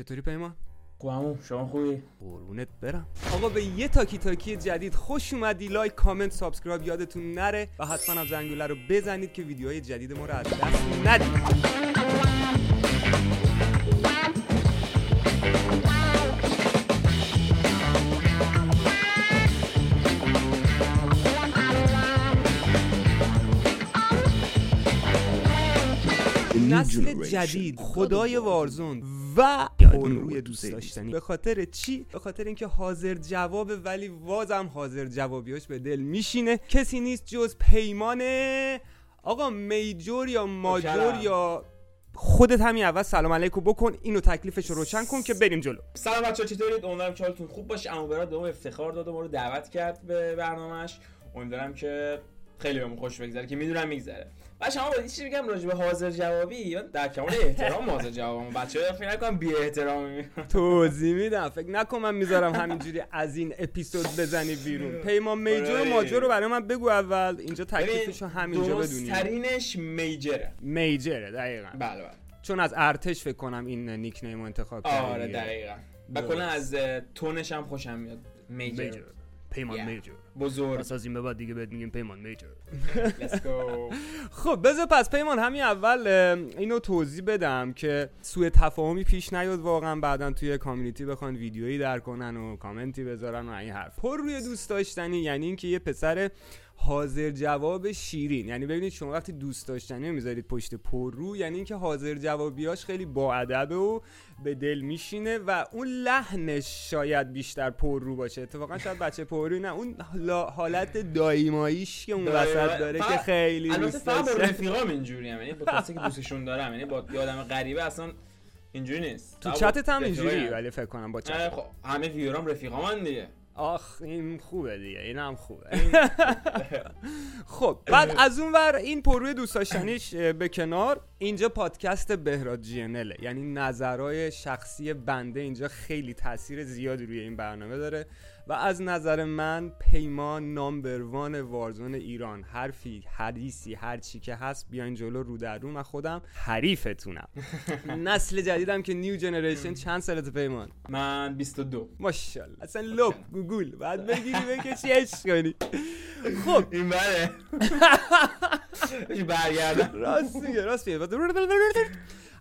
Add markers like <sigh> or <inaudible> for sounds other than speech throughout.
چطوری پیمان خوبم شما خوبی؟ قربونت برم. آقا به یه تاکی تاکی جدید خوش اومدی. like comment subscribe یادتون نره و حتما هم زنگوله رو بزنید که ویدیوهای جدید ما رو از دست ندید. نسل جدید. خدای وارزون. و روی دوست داشتنی. به خاطر چی؟ به خاطر اینکه حاضر جواب ولی وازم حاضر جوابیاش به دل میشینه. کسی نیست جز پیمان آقا میجور یا ماجور یا خودت همین اول سلام علیکم بکن. اینو تکلیفش رو روشن کن که بریم جلو. سلام بچه‌ها چطورید؟ امیدوارم که حالتون خوب باشه. اما برات دوم افتخار داد و ما رو دعوت کرد به برنامهش امیدوارم که خیلی بهمون خوش بگذره که می‌دونم میگذره. و شما باید چیزی بگم راجع به حاضر جوابی؟ من در کمال احترام حاضر جوابم بچه‌ها فکر نکنم بی احترامی توضیح میدم. فکر نکن من می‌ذارم همینجوری از این اپیزود بزنی بیرون. <laughs> پیمان میجر و ماجر رو برای من بگو اول. اینجا تکلیفش رو همینجا بدونی ترینش میجره. میجره دقیقا. بله بله. چون از ارتش فکر کنم این نیک نیم انتخاب کردی آره دقیقا. و کلا از تونش هم خوشم میاد. میجر پیمان Yeah. میجر بزرگ. پس از این به بعد دیگه بهت میگیم پیمان میجر Let's go. <laughs> خب بذار پس پیمان همین اول اینو توضیح بدم که سوء تفاهمی پیش نیاد واقعا. بعدا توی کامیونیتی بخوان ویدیویی در کنن و کامنتی بذارن و این حرف. پر روی دوست داشتنی یعنی اینکه یه پسر حاضر جواب شیرین. یعنی ببینید شما وقتی دوست داشتنی می‌ذارید پشت پر رو یعنی اینکه حاضر جوابیاش خیلی با ادبه و به دل میشینه و اون لحنش شاید بیشتر پر رو باشه. اتفاقا شاید بچه پر رو نه اون حالت دایماییش که اون وسط داره که خیلی البته فقط با. رفیقام اینجوری هم یعنی با <laughs> کسی که دوستشون دارم یعنی با آدم غریبه اصلا اینجوری نیست. تو چتت هم اینجوری. ولی فکر کنم با چت خب همه ویورام رفیقام دیگه. آخ این خوبه دیگه <laughs> این هم خوبه خب بعد از اون ور این پروی دوست داشتنیش اه، به کنار اینجا پادکست بهراد جی یعنی نظرهای شخصی بنده اینجا خیلی تاثیر زیادی روی این برنامه داره. و از نظر من پیمان number one Warzone ایران. حرفی حدیثی هر چی که هست بیاین جلو رو در رو. من خودم حریفتونم. <laughs> نسل جدیدم که new generation چند سالت پیمان؟ من 22 ماشاءالله. اصلا لپ گوگول. بعد بگیری بکشی عشق کنی. خب. این بله. <laughs> برگردم راست میگه راست میگه.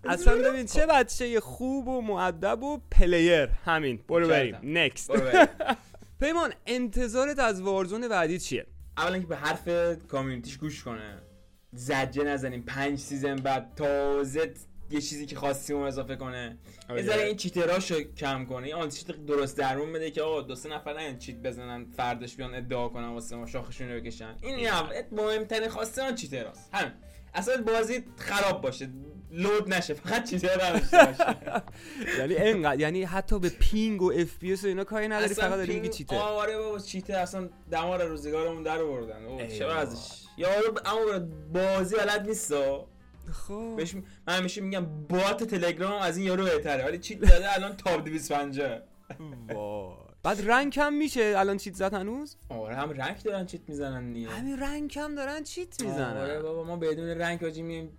اصلا ببین چه بچه خوب و مؤدب و player. همین. برو بریم. next. <laughs> پیمان انتظارت از Warzone بعدی چیه؟ اولا که به حرف community ش گوش کنه. زجه نزنیم. پنج season بعد تازه یه چیزی که خواستیم اون اضافه کنه. یه ذره این cheater اشو کم کنه. این anti-cheat درست درمون بده که آقا دو سه نفر نه cheat بزنن فرداش بیان ادعا کنن واسه ما شاخشون رو بکشن. این این اول مهمترین خواسته اون cheater است. همین. اصلا بازی خراب باشه. load نشه فقط cheater نداشته باشه. <laughs> یعنی انقدر یعنی حتی به ping و FPS و اینا کاری نداری فقط داری میگی cheat ه. آره بابا cheat ه. اصلا دمار روزگارمون در آوردن. بابا. ازش؟ یارو ب- اما بازی بلد نیستا خب. بهش من همیشه میگم bot تلگرام از این یارو بهتره. ولی cheat داده الان top 250 وای. بعد rank هم میشه الان cheat زد هنوز؟ آره هم rank دارن cheat می‌زنن دیگه. همین rank هم دارن cheat آره می‌زنن. بابا ما بدون رنگ آجی مییم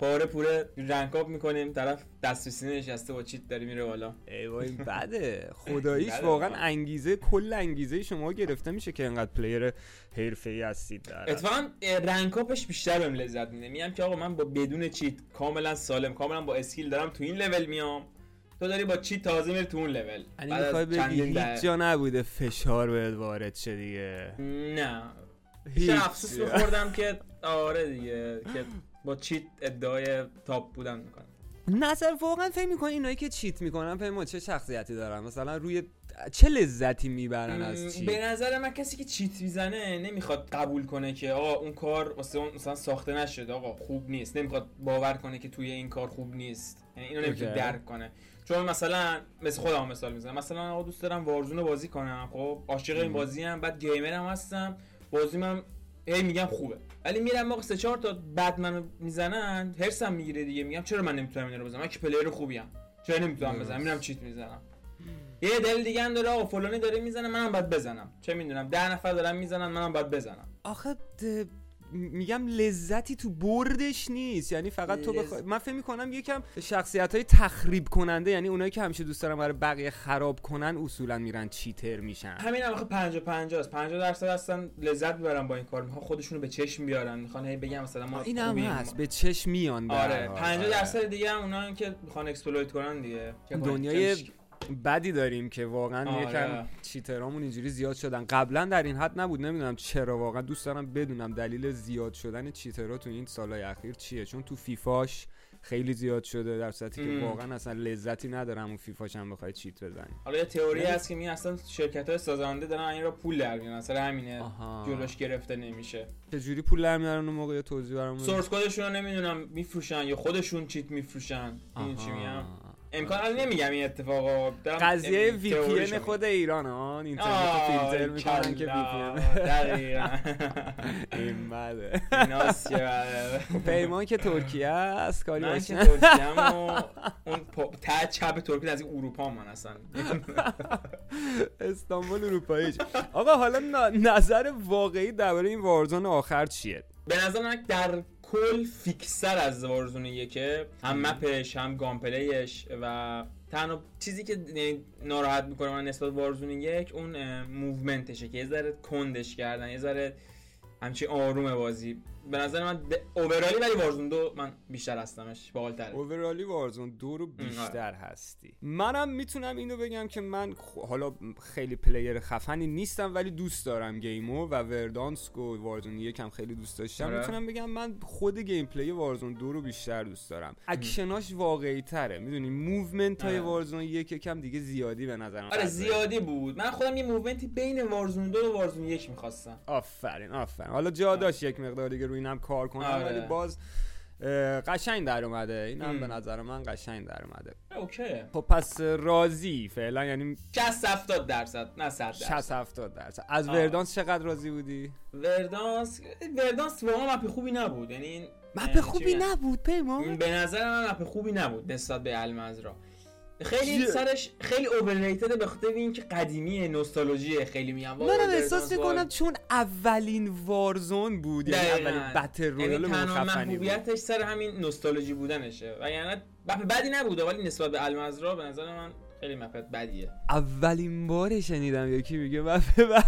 پاره پوره rank up می‌کنیم طرف دسترسی نشسته با cheat داره میره بالا. ای وای بده. خداییش واقعا. انگیزه کل انگیزه شما گرفته میشه که انقدر player حرفه‌ای هستید. در اتفاقا rank up ش بیشتر بهم لذت میده. میگم که آقا من با بدون cheat کاملا سالم کاملا با skill دارم تو این لول میام. تو داری با cheat تازه میری تو اون لول. یعنی می‌خوای بگی هیچ. جا نبوده فشار بهت وارد شه دیگه. نه. هیچ. افسوس. میخوردم که آره دیگه که <laughs> با چیت ادعای تاپ بودن می‌کنم. نظر واقعا فکر می‌کنی اینایی که چیت می‌کنن پیما چه شخصیتی دارن؟ مثلا روی چه لذتی می‌برن از به چیت؟ نظر من کسی که چیت می‌زنه نمی‌خواد قبول کنه که آقا اون کار واسه اون مثلا ساخته نشده آقا خوب نیست. نمی‌خواد باور کنه که توی این کار خوب نیست. یعنی اینو نمی‌تونه. درک کنه. چون مثلا مثل خودم مثال می‌زنم. مثلا آقا دوست دارم Warzone بازی کنم. خب عاشق این بازی هم بعد gamer هم هستم. بازی هم هی میگم خوبه. ولی میرم موقع سه چهار تا بعد منو می‌زنن هرسم می‌گیره دیگه. میگم چرا من نمی‌تونم اینا رو بزنم؟ من که player خوبیم. چرا نمی‌تونم. بزنم؟ میرم cheat می‌زنم. یه دلیل دیگه هم داره آقا فلانی داره می‌زنه منم باید بزنم. چه می‌دونم؟ ده نفر دارن می‌زنن منم باید بزنم. آخه میگم لذتی تو بردش نیست. یعنی فقط تو بخوای من فکر می‌کنم یکم شخصیت های تخریب کننده یعنی اونایی که همیشه دوست دارن برای بقیه خراب کنن اصولا میرن cheater میشن. همین هم آخه 50 50 است 50 درصد هستن لذت می‌برن با این کار. می‌خوان خودشونو به چشم بیارن. می‌خوان هی بگم مثلا ما این هم. هست. به چشم میان آره. حال. 50 آره. درصد دیگه هم اونایی که می‌خوان exploit کنن دیگه؟ دنیای بدی داریم که واقعا آره. یکم cheater امون اینجوری زیاد شدن قبلا در این حد نبود نمی‌دونم چرا واقعا دوست دارم بدونم دلیل زیاد شدن cheater ها تو این سالهای اخیر چیه چون تو فیفاش خیلی زیاد شده در صورتی که. واقعا اصلا لذتی ندارم اون فیفاش هم بخوای cheat بزنی حالا یه تئوری نه. هست که می اصلا شرکت های سازنده دارن این را پول در میارن اصلا همینه آها. جلوش گرفته نمیشه چجوری پول در میارن اون موقع یه توضیح برامون بده؟ سورس کدشون رو نمی‌دونم میفروشن یا خودشون چیت میفروشن این چی میگم. امکان الان نمیگم این اتفاقا قضیه وی پی میگم. خود ایران ها اینترنت فیلتر می‌کنن که وی. پی دقیقاً. این بده بله. پیمان که ترکیه است کاری من که ترکیم و اون ته چپ ترکیه از این اروپا من اصلا استانبول اروپایی آقا حالا نظر واقعی درباره این وارزون آخر چیه به نظر من در کل فیکسر از وارزون یکه هم مپش هم گامپلیش و تنها چیزی که یعنی ناراحت می‌کنه من نسبت وارزون یک اون موومنتشه که یه ذره کندش کردن یه ذره همچی آروم بازی. به نظر من به overally ولی Warzone دو من بیشتر هستمش باحال‌تره overally Warzone دو رو بیشتر هستی. منم می‌تونم اینو بگم که من حالا خیلی player خفنی نیستم ولی دوست دارم game و و Verdansk و Warzone یکم خیلی دوست داشتم. آره. می‌تونم بگم من خود gameplay Warzone دو رو بیشتر دوست دارم. اکشناش واقعی تره می‌دونی؟ movement های آره. Warzone یک یکم دیگه زیادی به نظرم آره. زیادی بود. من خودم یه movement ی بین Warzone دو و Warzone یک می‌خواستم. آفرین آفرین. حالا جا داشت یک مقدار دیگه روی اینم کار کنم آره. ولی باز قشنگ در اومده. اینم ام. به نظر من قشنگ در اومده. اوکی. خب پس راضی فعلا؟ یعنی 60 70 درصد نه 100 درصد. 60 70 درصد. از آه. وردانس چقدر راضی بودی؟ وردانس وردانس واقعا مپ خوبی نبود. یعنی مپ خوبی؟ نبود پیمان؟ به نظر من مپ خوبی نبود نسبت به المزرا خیلی؟ سرش خیلی اوورریتد به خاطر اینکه قدیمیه نوستالژیه خیلی منم وردانس احساس. می‌کنم چون اولین وارزون بود یعنی. اولین بتل یعنی رویال تنها مخفنی بود محبوبیتش سر همین نوستالژی بودنشه و یعنی بدی نبوده ولی نسبت به المزرا به نظر من خیلی مپ بدیه اولین بار شنیدم یکی میگه بعد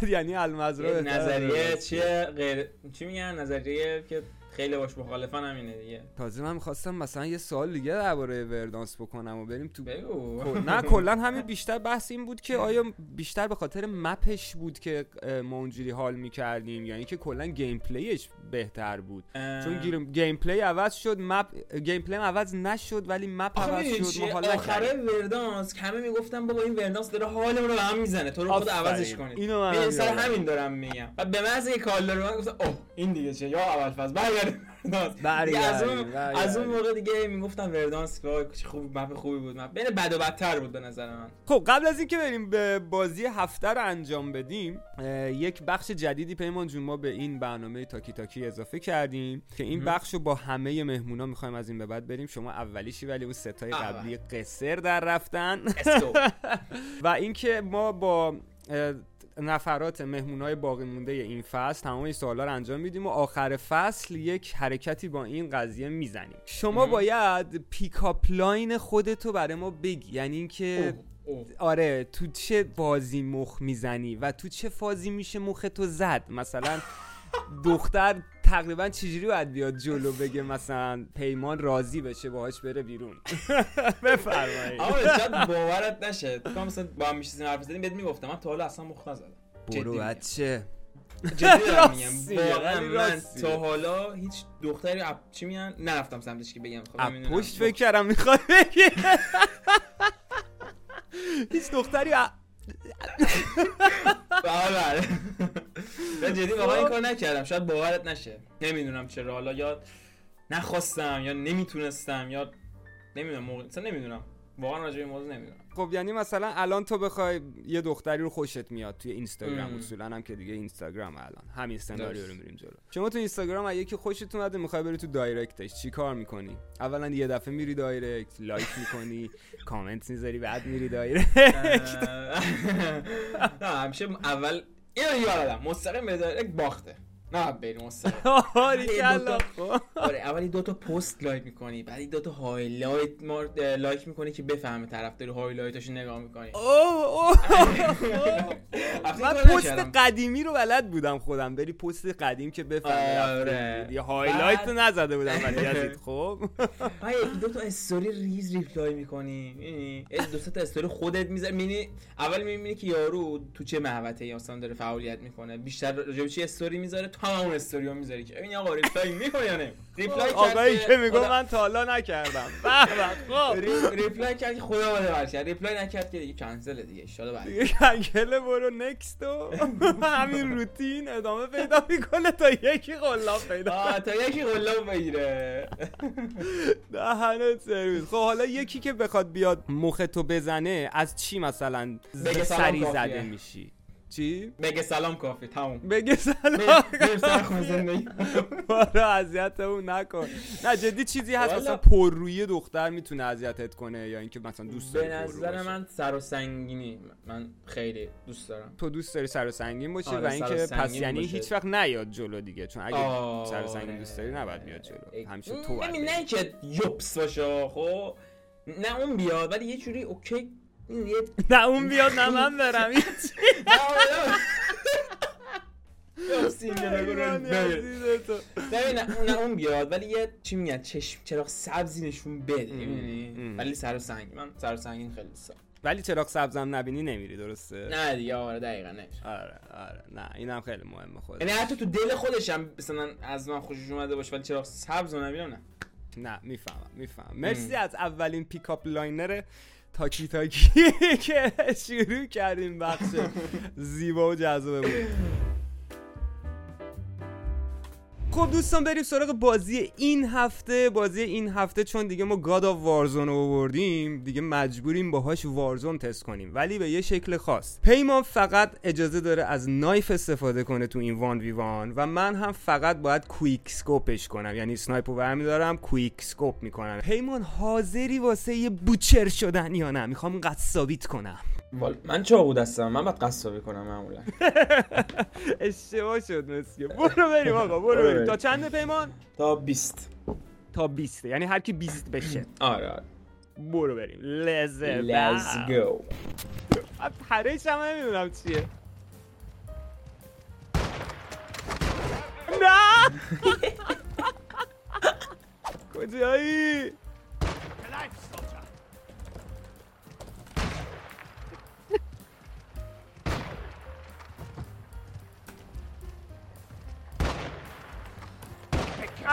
یعنی المزرا نظریه. چیه غیر چی میگن نظریه که خیلی باش مخالفن همینه دیگه. تازه من می‌خواستم مثلا یه سال دیگه درباره وردانس بکنم و بریم تو بگو. <laughs> نه کلا همین بیشتر بحث این بود که آیا بیشتر به خاطر map ش بود که ما اونجوری حال می‌کردیم؟ یا اینکه کلا gameplay ش بهتر بود. چون gameplay عوض شد map gameplay عوض نشد ولی map عوض شد ما چیه؟ حال آخره Verdansk همه می‌گفتن بابا این Verdansk داره حالمون رو به هم می‌زنه. تو رو خود. عوضش کنید. اینو من سر. همین دارم میگم. و به محض اینکه کال من گفتم اوه این دیگه چه یا اول فاز. از اون از اون. موقع دیگه می‌گفتن Verdansk وای خوب map خوبی بود map بین بد و بدتر بود به نظر من خب قبل از اینکه بریم به بازی هفته رو انجام بدیم یک بخش جدیدی پیمان جون ما به این برنامه تاکی تاکی اضافه کردیم که این. بخش رو با همه مهمونا می‌خوایم از این به بعد بریم شما اولیشی ولی اون ستای. قبلی قصر در رفتن <laughs> و اینکه ما با نفرات مهمونای باقی مونده این فصل تمام این سوالا رو انجام میدیم و آخر فصل یک حرکتی با این قضیه می‌زنیم شما. باید pickup line خودتو برای ما بگی یعنی اینکه. آره تو چه بازی مخ می‌زنی و تو چه فازی میشه مخ تو زد مثلا دختر تقریبا چجوری باید بیاد جلو بگه مثلا پیمان راضی بشه باهاش بره بیرون؟ <laughs> بفرمایید. اما شاید باورت نشه. تو مثلا با هم میشیزیم حرف زدیم بهت می‌گفتم. من تا حالا اصلا مخ نزدم. برو. بچه. جدی میگم. واقعا من. تا حالا هیچ دختری اپ چی میگن؟ نرفتم سمتش که بگم. خب. پشت فکر کردم می‌خوای بگی. <laughs> هیچ دختری ا- <laughs> بله من جدی واقعا این کار نکردم. شاید باورت نشه. نمی‌دونم چرا. حالا یا نخواستم یا نمی‌تونستم یا نمی‌دونم موقع اصلا نمی‌دونم. واقعا راجع به موضوع نمی‌دونم. خب یعنی مثلا الان تو بخوای یه دختری رو خوشت میاد توی اینستاگرام. ام. اصولا هم که دیگه اینستاگرام الان. همین سناریو رو. میریم جلو. شما تو اینستاگرام از یکی خوشت اومده می‌خوای بری تو direct ش. چی کار می‌کنی؟ اولا یه دفعه میری direct like می‌کنی کامنت می‌ذاری بعد میری direct. <laughs> همیشه اول اینو یادم. مستقیم به direct باخته. نه بریم. <laughs> آره اولی دو تا پست like می‌کنی بعد دو تا highlight ما like می‌کنی که بفهمه طرف داری highlight اشو نگاه می‌کنی. اوه اوه <laughs> من پست قدیمی رو بلد بودم خودم. بری پست قدیم که بفهمی آره. یه highlight رو نزده بودم ولی ازید خب. <laughs> دو تا استوری ریز reply می‌کنی؟ دو تا استوری خودت می‌ذاری. می‌بینی؟ اول می‌بینی که یارو تو چه محوطه یا داره فعالیت می‌کنه. بیشتر راجع به چی استوری می‌ذاره؟ تو هم اون استوری رو می‌ذاری که. ببین آقا reply می‌کنه یا نه؟ reply کرد آقایی که میگو خدا- من تا حالا نکردم. <laughs> به خب. ری- reply کرد که خدا بده برش reply نکرد که دیگه کنسل دیگه ان بعد دیگه کنکل برو next و <laughs> همین روتین ادامه پیدا می‌کنه تا یکی قلاب پیدا تا یکی قلاب بگیره. دهنت سرویس. خب حالا یکی که بخواد بیاد مخ تو بزنه از چی مثلا سری. زده میشی؟ چی؟ بگه سلام کافی تموم بگه سلام بارا اذیتمون نکن نه جدی چیزی هست. مثلا پررویی دختر می‌تونه اذیتت کنه یا اینکه مثلا دوست داری به نظر. من سر و سنگینی من خیلی دوست دارم تو دوست داری سر و سنگین باشه آره، و اینکه پس یعنی. هیچ وقت نیاد جلو دیگه چون اگه. سر و سنگین دوست داری نباید بیاد جلو همیشه تو بری. نه که یوبس باشه خب نه اون بیاد ولی یه جوری اوکی نه اون بیاد نه من برم. <laughs> <laughs> ببین. نه نه اون بیاد ولی یه چی میگن چشم چراغ سبزی نشون بده ولی سر و سنگین من سر و سنگین خیلی دارم ولی چراغ سبزم نبینی نمیری درسته؟ نه دیگه آره دقیقا نه. آره آره. نه اینم خیلی مهمه خود یعنی حتی تو دل خودش هم مثلا از من خوشش اومده باشه ولی چراغ سبز رو نبینم نه؟ نه می‌فهمم می‌فهمم. مرسی از اولین pickup line تاکی تاکی <laughs> که شروع کردیم بخش <laughs> زیبا و جذابه بود. خب دوستان بریم سراغ بازی این هفته. بازی این هفته چون دیگه ما God of Warzone رو آوردیم دیگه مجبوریم باهاش Warzone تست کنیم. ولی به یه شکل خاص. پیمان فقط اجازه داره از knife استفاده کنه تو این وان وی وان و من هم فقط باید quick scope ش کنم. یعنی snipe رو برمیدارم quick scope می‌کنم. پیمان حاضری واسه یه butcher شدن یا نه؟ می‌خوام قصابیت کنم. وال من چاقو دستم من باید قصابی کنم معمولا. <laughs> اشتباه شد مسکه برو بریم آقا برو برو بریم. تا چنده پیمان؟ تا 20 تا 20 یعنی هر کی 20 بشه. <clears throat> آره آره. برو بریم. لزه Let's go. پرش هم نمی‌دونم چیه. نه! <laughs> کجایی؟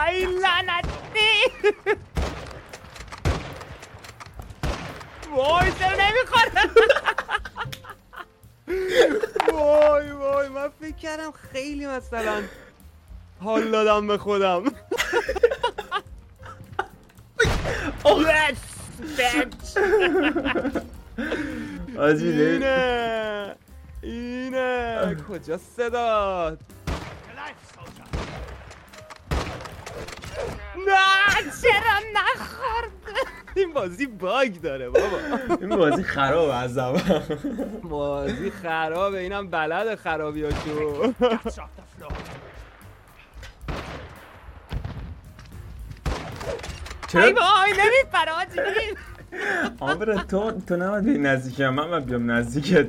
ای لعنتی وای چرا نمی‌خوره وای وای من فکر کردم خیلی مثلا حال دادم به خودم bitch. اینه اینه کجا صداد چرا نخورد این بازی باگ داره بابا. این بازی خراب از بازی خرابه. اینم بلد خرابیاشو ای چرا؟ وای نمیپره آجی آبرا تو تو نباید به نزدیکم من باید بیام نزدیکت.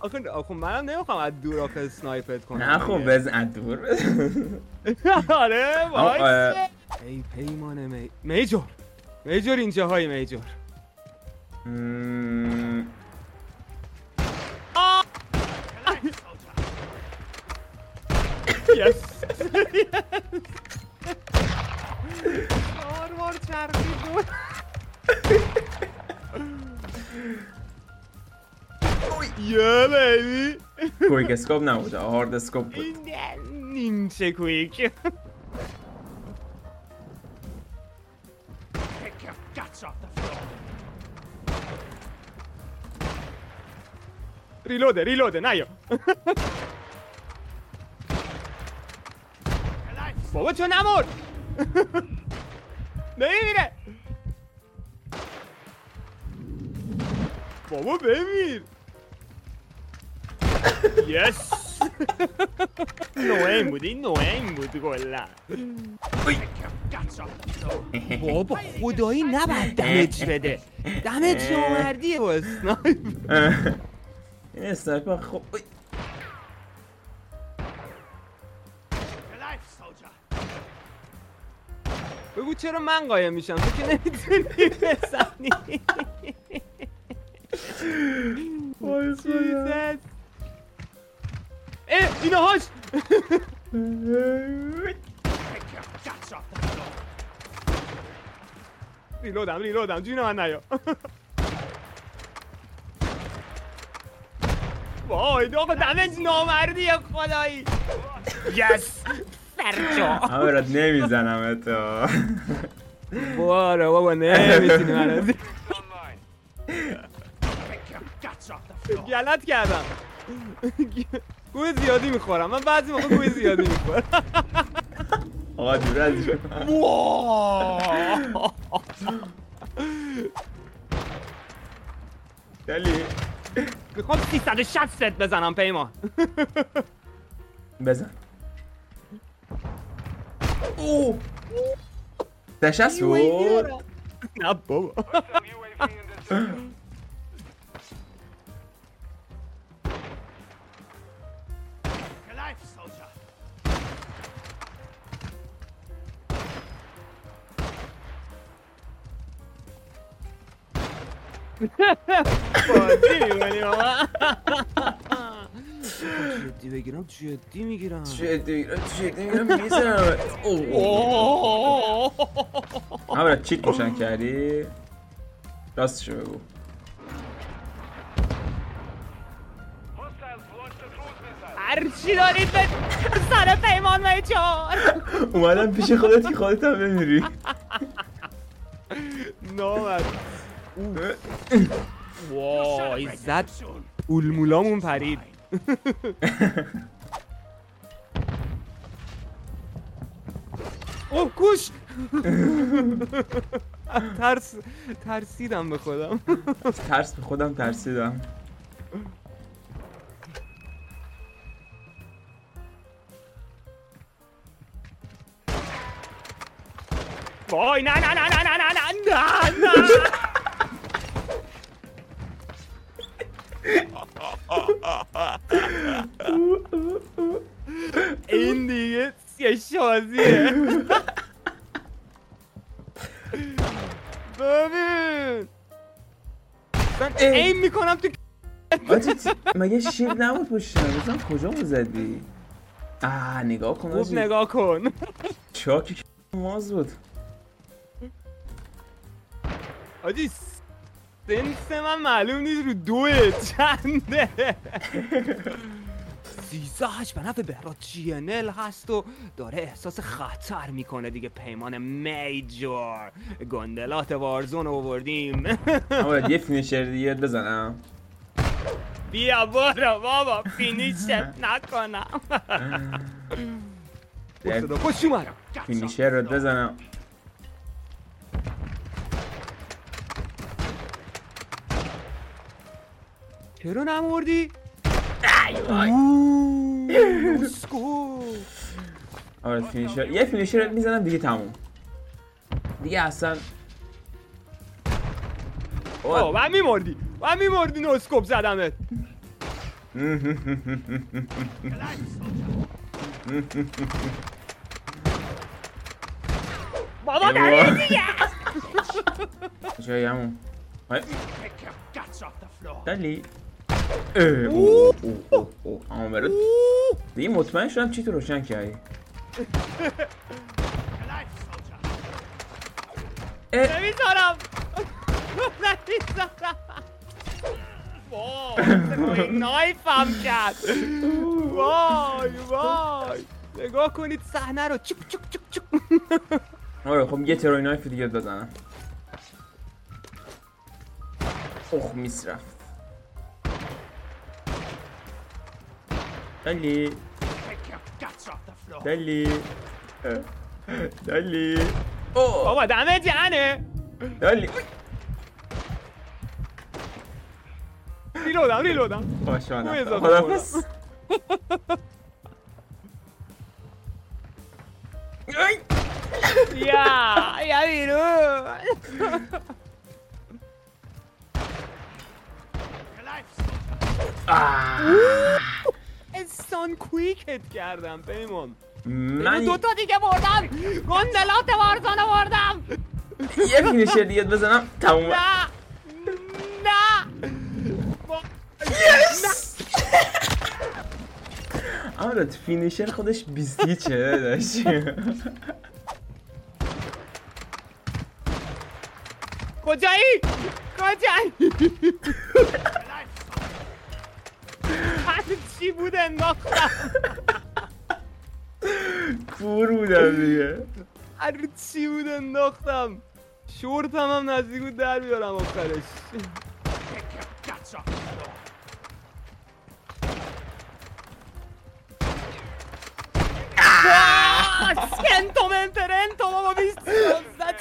آخه آخه منم نمی‌خوام از دور آخه اسنایپت کنم. نه خب. بزن دور بزن. <laughs> آره آه، وای آه. ای پیمان می... میجور. میجور میجور. یس چهار بار چرخی دور یه بیبی کویک اسکوپ نبوده هارد اسکوپ بود. این نیمچه کویک. ریلوده ریلوده نه یا بابا چون نمرد نمیمیره بابا بمیر یس این نوع این بود کلا بابا خدایی نباید دمج بده دمج نامردیه با اسنایپ این اسنایپر خب اوی. بگو چرا من قایم میشم تو که نمی‌تونی بزنی Jesus. اه اینا هاش ریلودم ریلودم جون من نیا وای آقا دمج نامردی خدایی یس سرجا همرات نمی‌زنم تو باره بابا نمی‌تونی من گلت کردم گوی زیادی می‌خورم. من بعضی موقع گوی زیادی می‌خورم. آقا دور از دلی می‌خوام 360 ست بزنم پیمان بزن تشست بود نه بابا بازی می‌کنی بابا جدی بگیرم جدی می‌گیرم جدی می‌گیرم جدی می‌گیرم می‌زنم همرات چیت روشن کردی راستشو بگو هر چی دارید به سر پیمان و چهار اومدم پیش خودت که خودت هم بمیری نامد وای زد اولمولامون پرید. اوه گوش ترس ترسیدم به خودم. ترس به خودم ترسیدم. وای نه نه نه نه نه نه نه نه. این دیگه یه شازیه ببین من این می‌کنم تو آجی مگه شیر نبود پشت بزن کجا مو زدی آه نگاه کن خوب نگاه کن چاکی که ماز بود آجی سنس من معلوم نیست رو دوه چنده. زیزاش به نفع بهراد جینل هست و داره احساس خطر می‌کنه دیگه پیمان میجور. گندلات وارزون رو آوردیم. اما یه فینیشر دیگه بزنم. بیا برو بابا finish ت نکنم. اومدم finisher رو بزنم. چرا نموردی؟ اسکو آره finisher. یه finisher می‌زنم دیگه تموم. دیگه اصلا آه من میمردی. من میمردی نوسکوپ زدمت. بابا در دیگه. جایی همون. دلی. اوه، اوه، اوه، اوه. دیگه مطمئن شدم چی تو روشن کردی نمی‌ذارم نمی‌ذارم وای نایفم کرد وای وای نگاه کنید صحنه رو چک چک چک چک آره خب یه تروی نایف دیگه بزنم اوه میس رفت Dali. Dali. <laughs> Dali. Oh. Baba دمت یعنی Dali. ریلودم ریلودم باش من خوب اضافه خدافظ یا یا بیرون Ah! استان کویکت کردم پیمان. من دو تا دیگه بردم گندلات وارزانه بردم. یه فینیشر دیگه بزنم. تموم. نه. نه. آره فینیشر خودش 20 چه داشت. کجایی؟ کجایی؟ <laughs> چی بود انداختم کور بودم دیگه. هر چی بود انداختم شورتم هم نزدیک بود در بیارم آخرش. آه، سنتو منترنتو بابا بیست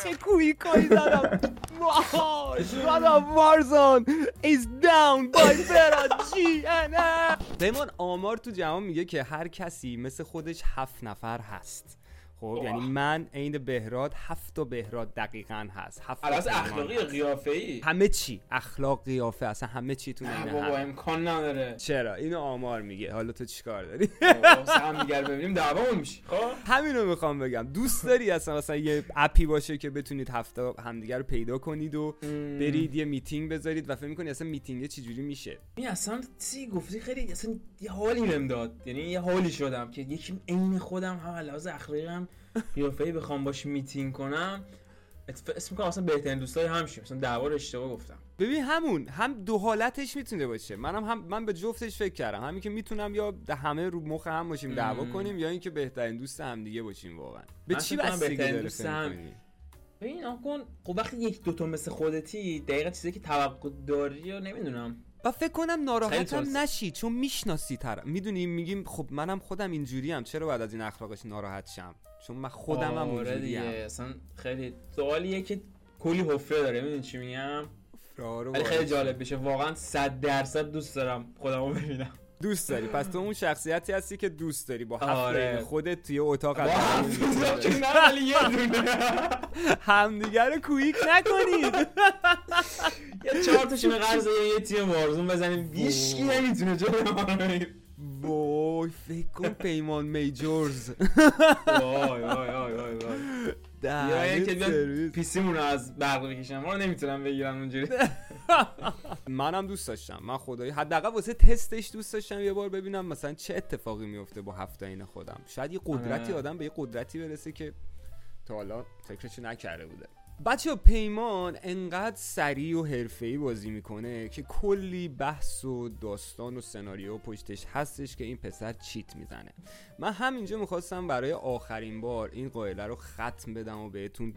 چه کویکایی زدم واه، Shut up Warzone is down by Vera GNF پیمان آمار تو جهان میگه که هر کسی مثل خودش هفت نفر هست. خب یعنی من عین بهراد هفت تا بهراد دقیقا هست. هفت پیمان اخلاقی قیافه ای همه چی. اخلاق قیافه. اصلا همه چی تو عین بابا امکان نداره. چرا؟ اینو آمار میگه. حالا تو چیکار داری؟ هم دیگر ببینیم. دعوامون میشه. خب؟ همینو می‌خوام بگم. دوست داری اصلا مثلا یه app ی باشه که بتونید هفته همدیگه رو پیدا کنید و برید یه میتینگ بذارید و فکر می‌کنی اصلا میتینگ چجوری میشه؟ این اصلا چی گفتی؟ خیلی اصلا یه حالی بهم داد. یعنی یه حالی شدم که یکی عین خودم هم لحاظ اخلاقی هم قیافه‌ای بخوام باش میتینگ کنم اسم می‌کنم اصلا بهترین دوستای هم شیم. مثلا دعوا اشتباه گفتم. ببین همون هم دو حالتش می‌تونه باشه. منم هم من به جفتش فکر کردم. همین که می‌تونم یا همه رو مخ هم باشیم دعوا. کنیم یا اینکه بهترین دوست هم دیگه باشیم واقعا. به چی کنم بستگی بهترین داره دوست هم-؟ ببین آقا کن خب وقتی یک دوتا مثل خودتی دقیقا چیزی که توقع داری رو نمی‌دونم. و فکر کنم ناراحتم. نشی چون می‌شناسی طرف می‌دونی میگیم خب منم خودم اینجوری هم چرا باید از این اخلاقش ناراحت شم؟ چون من خودم هم آره اونجوری دیگه هم اصلا خیلی سوالیه که کلی حفره داره می‌دونی چی میگم؟ ولی خیلی جالب بشه واقعا صد درصد دوست دارم خودمو ببینم. دوست داری. پس تو اون شخصیتی هستی که دوست داری با آره. خودت توی اتاق <laughs> همدیگه رو کویک نکنید. <laughs> یه چهار تاشون قرض یه تیم وارزون بزنیم. هیچکی نمی‌تونه جلوی ما. وای فکر کن پیمان میجورز. وای وای وای وای وای. یا که بیان دهنت پیسیمون رو از برق بکشن ما رو نمی‌تونن بگیرن اونجوری. <laughs> منم دوست داشتم. من خدایی. حداقل واسه تستش دوست داشتم یه بار ببینم مثلا چه اتفاقی میفته با هفت این خودم. شاید یه قدرتی آره. آدم به یه قدرتی برسه که تا حالا فکرشو نکرده بوده. بچه پیمان انقدر سریع و حرفه‌ای بازی می‌کنه که کلی بحث و داستان و سناریو پشتش هستش که این پسر چیت می‌زنه. من همینجا می‌خواستم برای آخرین بار این قائله رو ختم بدم و بهتون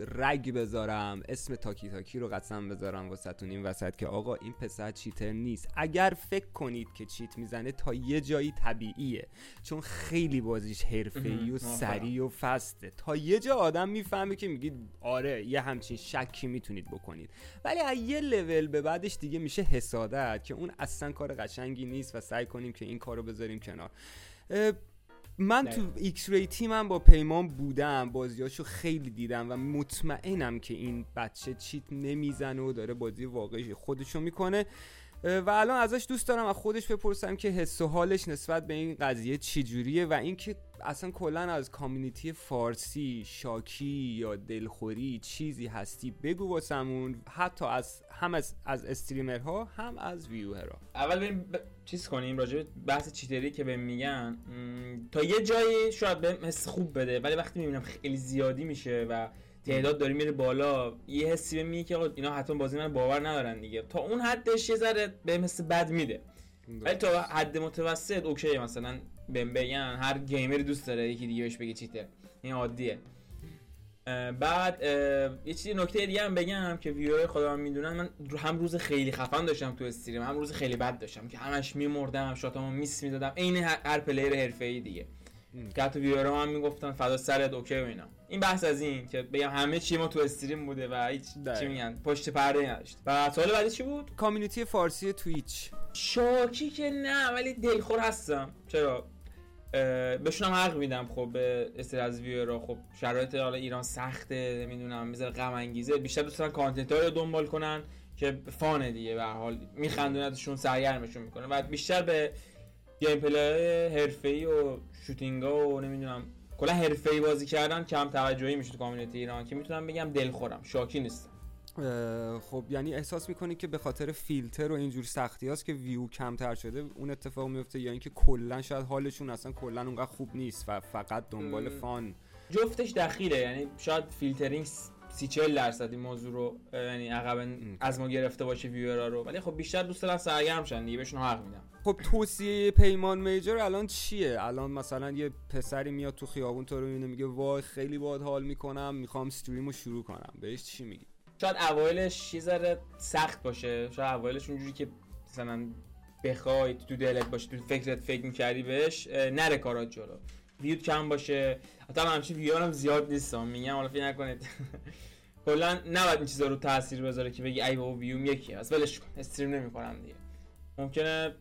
رگ بذارم اسم تاکی تاکی رو قسم بذارم واسهتون این وسط که آقا این پسر چیتر نیست. اگر فکر کنید که چیت می‌زنه تا یه جایی طبیعیه. چون خیلی بازیش حرفه‌ای و. سریع و فسته. تا یه جا آدم می‌فهمه که میگید آره یه همچین شکی می‌تونید بکنید. ولی از یه لول به بعدش دیگه میشه حسادت که اون اصلا کار قشنگی نیست و سعی کنیم که این کار رو بذاریم کنار. من تو X-Ray تیمم با پیمان بودم بازیاشو خیلی دیدم و مطمئنم که این بچه cheat نمی‌زنه و داره بازی واقعی خودشو می‌کنه. و الان ازش دوست دارم از خودش بپرسم که حس و حالش نسبت به این قضیه چجوریه و اینکه اصلا کلا از community فارسی شاکی یا دلخوری چیزی هستی؟ بگو واسمون. حتی از هم از, از streamer ها هم از viewer ها اول بریم ب... چیز کنیم راجع به بحث چیتری که بهم میگن. م، تا یه جایی شاید بهم حس خوب بده ولی وقتی می‌بینم خیلی زیادی میشه و تعداد داره میره بالا. یه حسی بهم میگه که آقا اینا حتما بازی من باور ندارن دیگه. تا اون حدش یه ذره بهم حس بد میده. ولی تا حد متوسط اوکی مثلا بهم بگن هر گیمری دوست داره یکی دیگه بهش بگه چیتر این عادیه. اه، بعد اه، یه چیزی نکته دیگه هم بگم که ویور خدا من می‌دونن. من هم روز خیلی خفن داشتم تو stream هم روز خیلی بد داشتم که همش میمردم shot امو miss می‌دادم. عین هر player حرفه‌ای دیگه. که حتی viewer هم می‌گفتن فدا سرت okay و اینا. این بحث از این که بگم همه چی ما تو stream بوده و هیچ. چی میگن پشت پرده نداشت. و سوال بعدی چی بود؟ community فارسی Twitch شاکی که نه ولی دلخور هستم. چرا؟ بهشون هم حق میدم. خب بیشتر از viewer ا خب شرایط حالا ایران سخته نمی‌دونم می‌ذاره غم انگیزه. بیشتر دوست دارن content رو دنبال کنن که fun ه دیگه. به حال میخندونتشون سرگرمشون می‌کنه. و بیشتر به gameplay حرفه‌ای و shooting ا و نمی‌دونم کلا حرفه‌ای بازی کردن کم توجهی میشه تو community ایران که می‌تونم بگم دلخورم شاکی نیستم. خب یعنی احساس می‌کنی که به خاطر فیلتر و اینجور سختی هست که ویو کمتر شده اون اتفاق میفته یا اینکه کلا شاید حالشون اصلا کلا اونقدر خوب نیست و فقط دنبال fun؟ جفتش دخیله یعنی شاید فیلترینگ سی چل درصد این موضوع رو یعنی عقب از ما گرفته باشه ویورا رو. ولی خب بیشتر دوست دارن سرگرم شن دیگه بهشون حق میدم. خب توصیه پیمان میجر الان چیه؟ الان مثلا یه پسری میاد تو خیابون تو رو می‌بینه میگه وای خیلی باحال حال می‌کنم می‌خوام استریم رو شروع کنم. بهش چی میگی؟ شاید اوایلش یه ذره سخت باشه. شاید اوایلش اونجوری که مثلا بخوای تو دلت باشه تو فکرت فکر می‌کردی بهش نره کارات جلو ویوت کم باشه. حتی همچین ویو هم زیاد نیستم. میگم حالا فکر نکنید. <laughs> کلا نباید این چیزا رو تاثیر بذاره که بگی ای بابا ویوم یکی هست. ولش کن. استریم نمی‌کنم دیگه. ممکنه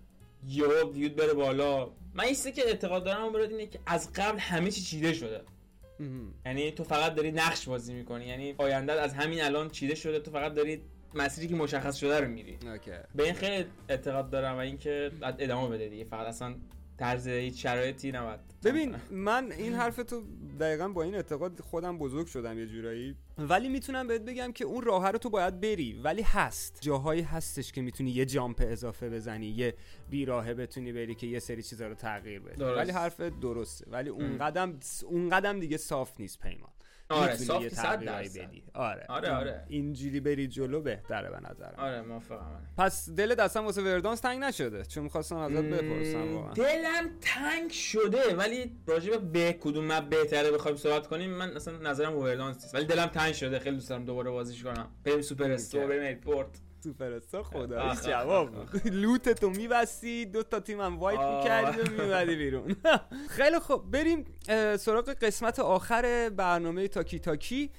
یو ویوت بره بالا. من این که اعتقاد دارم اون اینه که از قبل همه چی چیده شده. یعنی تو فقط داری نقش بازی می‌کنی. یعنی آینده از همین الان چیده شده تو فقط داری مسیری که مشخص شده رو میری به این خیلی اعتقاد دارم و اینکه ادامه بده دیگه. فقط اصلا طرز هیچ شرایطی نبود ببین من این حرف تو دقیقا با این اعتقاد خودم بزرگ شدم یه جورایی. ولی می‌تونم بهت بگم که اون راه رو تو باید بری ولی هست. جاهایی هستش که می‌تونی یه جامپ اضافه بزنی یه بیراهه بتونی بری که یه سری چیزا رو تغییر بدی. ولی حرف درسته. ولی اون قدم اون قدم دیگه صاف نیست پیمان. آره صاف بدی. آره. آره آره. اینجوری بری جلو بهتره به نظرم. آره موافقم. پس دل دستم واسه وردانس تنگ نشده. چون می‌خواستم ازت بپرسم واقعا. دلم تنگ شده ولی راجع به کدوم map بهتره بخوایم صحبت کنیم من اصلا نظرم Verdansk نیست. ولی دلم تنگ شده. خیلی دوست دارم دوباره بازیش کنم. بریم Superstore بریم airport. Superstore خدا. جواب loot تو میبستی دو تا تیم هم وایت می‌کردی و میبردی بیرون. <laughs> خیلی خوب. بریم سراغ قسمت آخر برنامه تاکی تاکی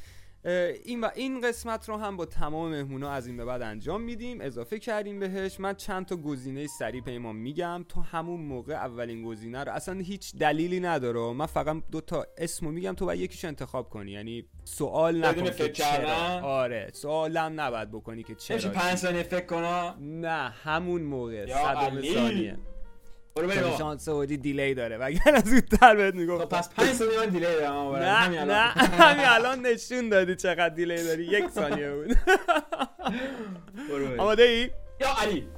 این و این قسمت رو هم با تمام مهمونا از این به بعد انجام میدیم. اضافه کردیم بهش. من چند تا گزینه سریع پیمان میگم. تو همون موقع اولین گزینه رو اصلا هیچ دلیلی نداره. من فقط دو تا اسمو میگم تو باید یکیش انتخاب کنی. یعنی سوال نکن که چرا. آره. سوالم نباید بکنی که چرا. 5 ثانیه فکر کنم. نه همون موقع. صد ثانیه. برو سعودی delay داره. وگرنه زودتر بهت می‌گفت خب پس 5 ثانیه من delay دارم نه نه. <laughs> همین الان نشون دادی چقدر delay داری. یک ثانیه بود. <laughs> آماده ای؟ یا علی.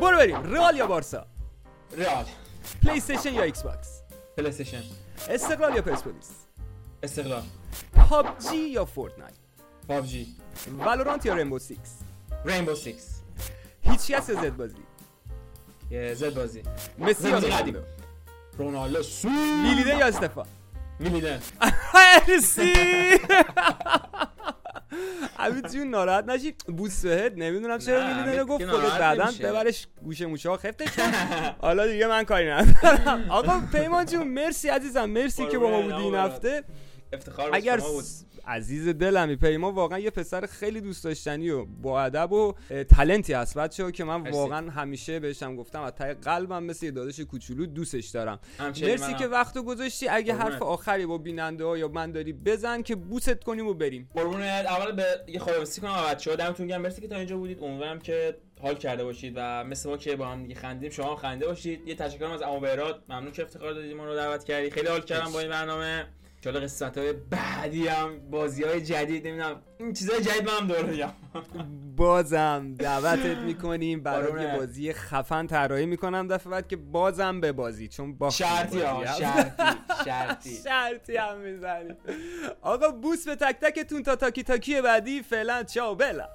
برو بریم. رئال یا بارسا؟ رئال. PlayStation یا Xbox PlayStation استقلال یا پرسپولیس؟ استقلال. PUBG یا Fortnite؟ PUBG. Valorant یا Rainbow 6 Rainbow Six هیچکس یا زدبازی؟ یه زدبازی. مسی یا رونالدو رونالدو سو. ویلیده یا استفا؟ ویلیده مرسی. عبید جون ناراحت نشی؟ بوس بهت نمی‌دونم چرا ویلیده گفت خودت بعدا ببرش گوشه موشه ها خفتش <laughs> حالا دیگه من کاری ندارم. آقا پیمان جون مرسی عزیزم. مرسی که با ما بودی این هفته. افتخار اگر عزیز دلمی پیما واقعا یه پسر خیلی دوست داشتنی و با ادب و تلنتی هست بچه که من واقعا همیشه بهشم گفتم از ته قلبم مثل یه داداش کوچولو دوستش دارم. مرسی که وقتو گذاشتی. اگه حرف آخری با بیننده ها یا من داری بزن که بوست کنیم و بریم. قربونت. اول به یه خداحافظی کنم بچه‌ها. دمتون گرم. مرسی که تا اینجا بودید. امیدوارم که حال کرده باشید و مثل ما که با هم دیگه خندیم شما خنده باشید. یه تشکرم از عمو ممنون که افتخار دادید ما رو دعوت کردی. خیلی حال کردم با این برنامه. چاله قسمت های بعدی هم بازی های جدید نمی‌دونم این چیزای جدید من هم دور بازم دعوتت می‌کنیم برای یه بازی خفن طراحی می‌کنم دفعه بعد که بازم به بازی چون با شرطی ها شرطی شرطی. <laughs> شرطی هم می‌زنیم. آقا بوس به تک تکتون تا تاکی تاکی بعدی. فعلا چاو بلا.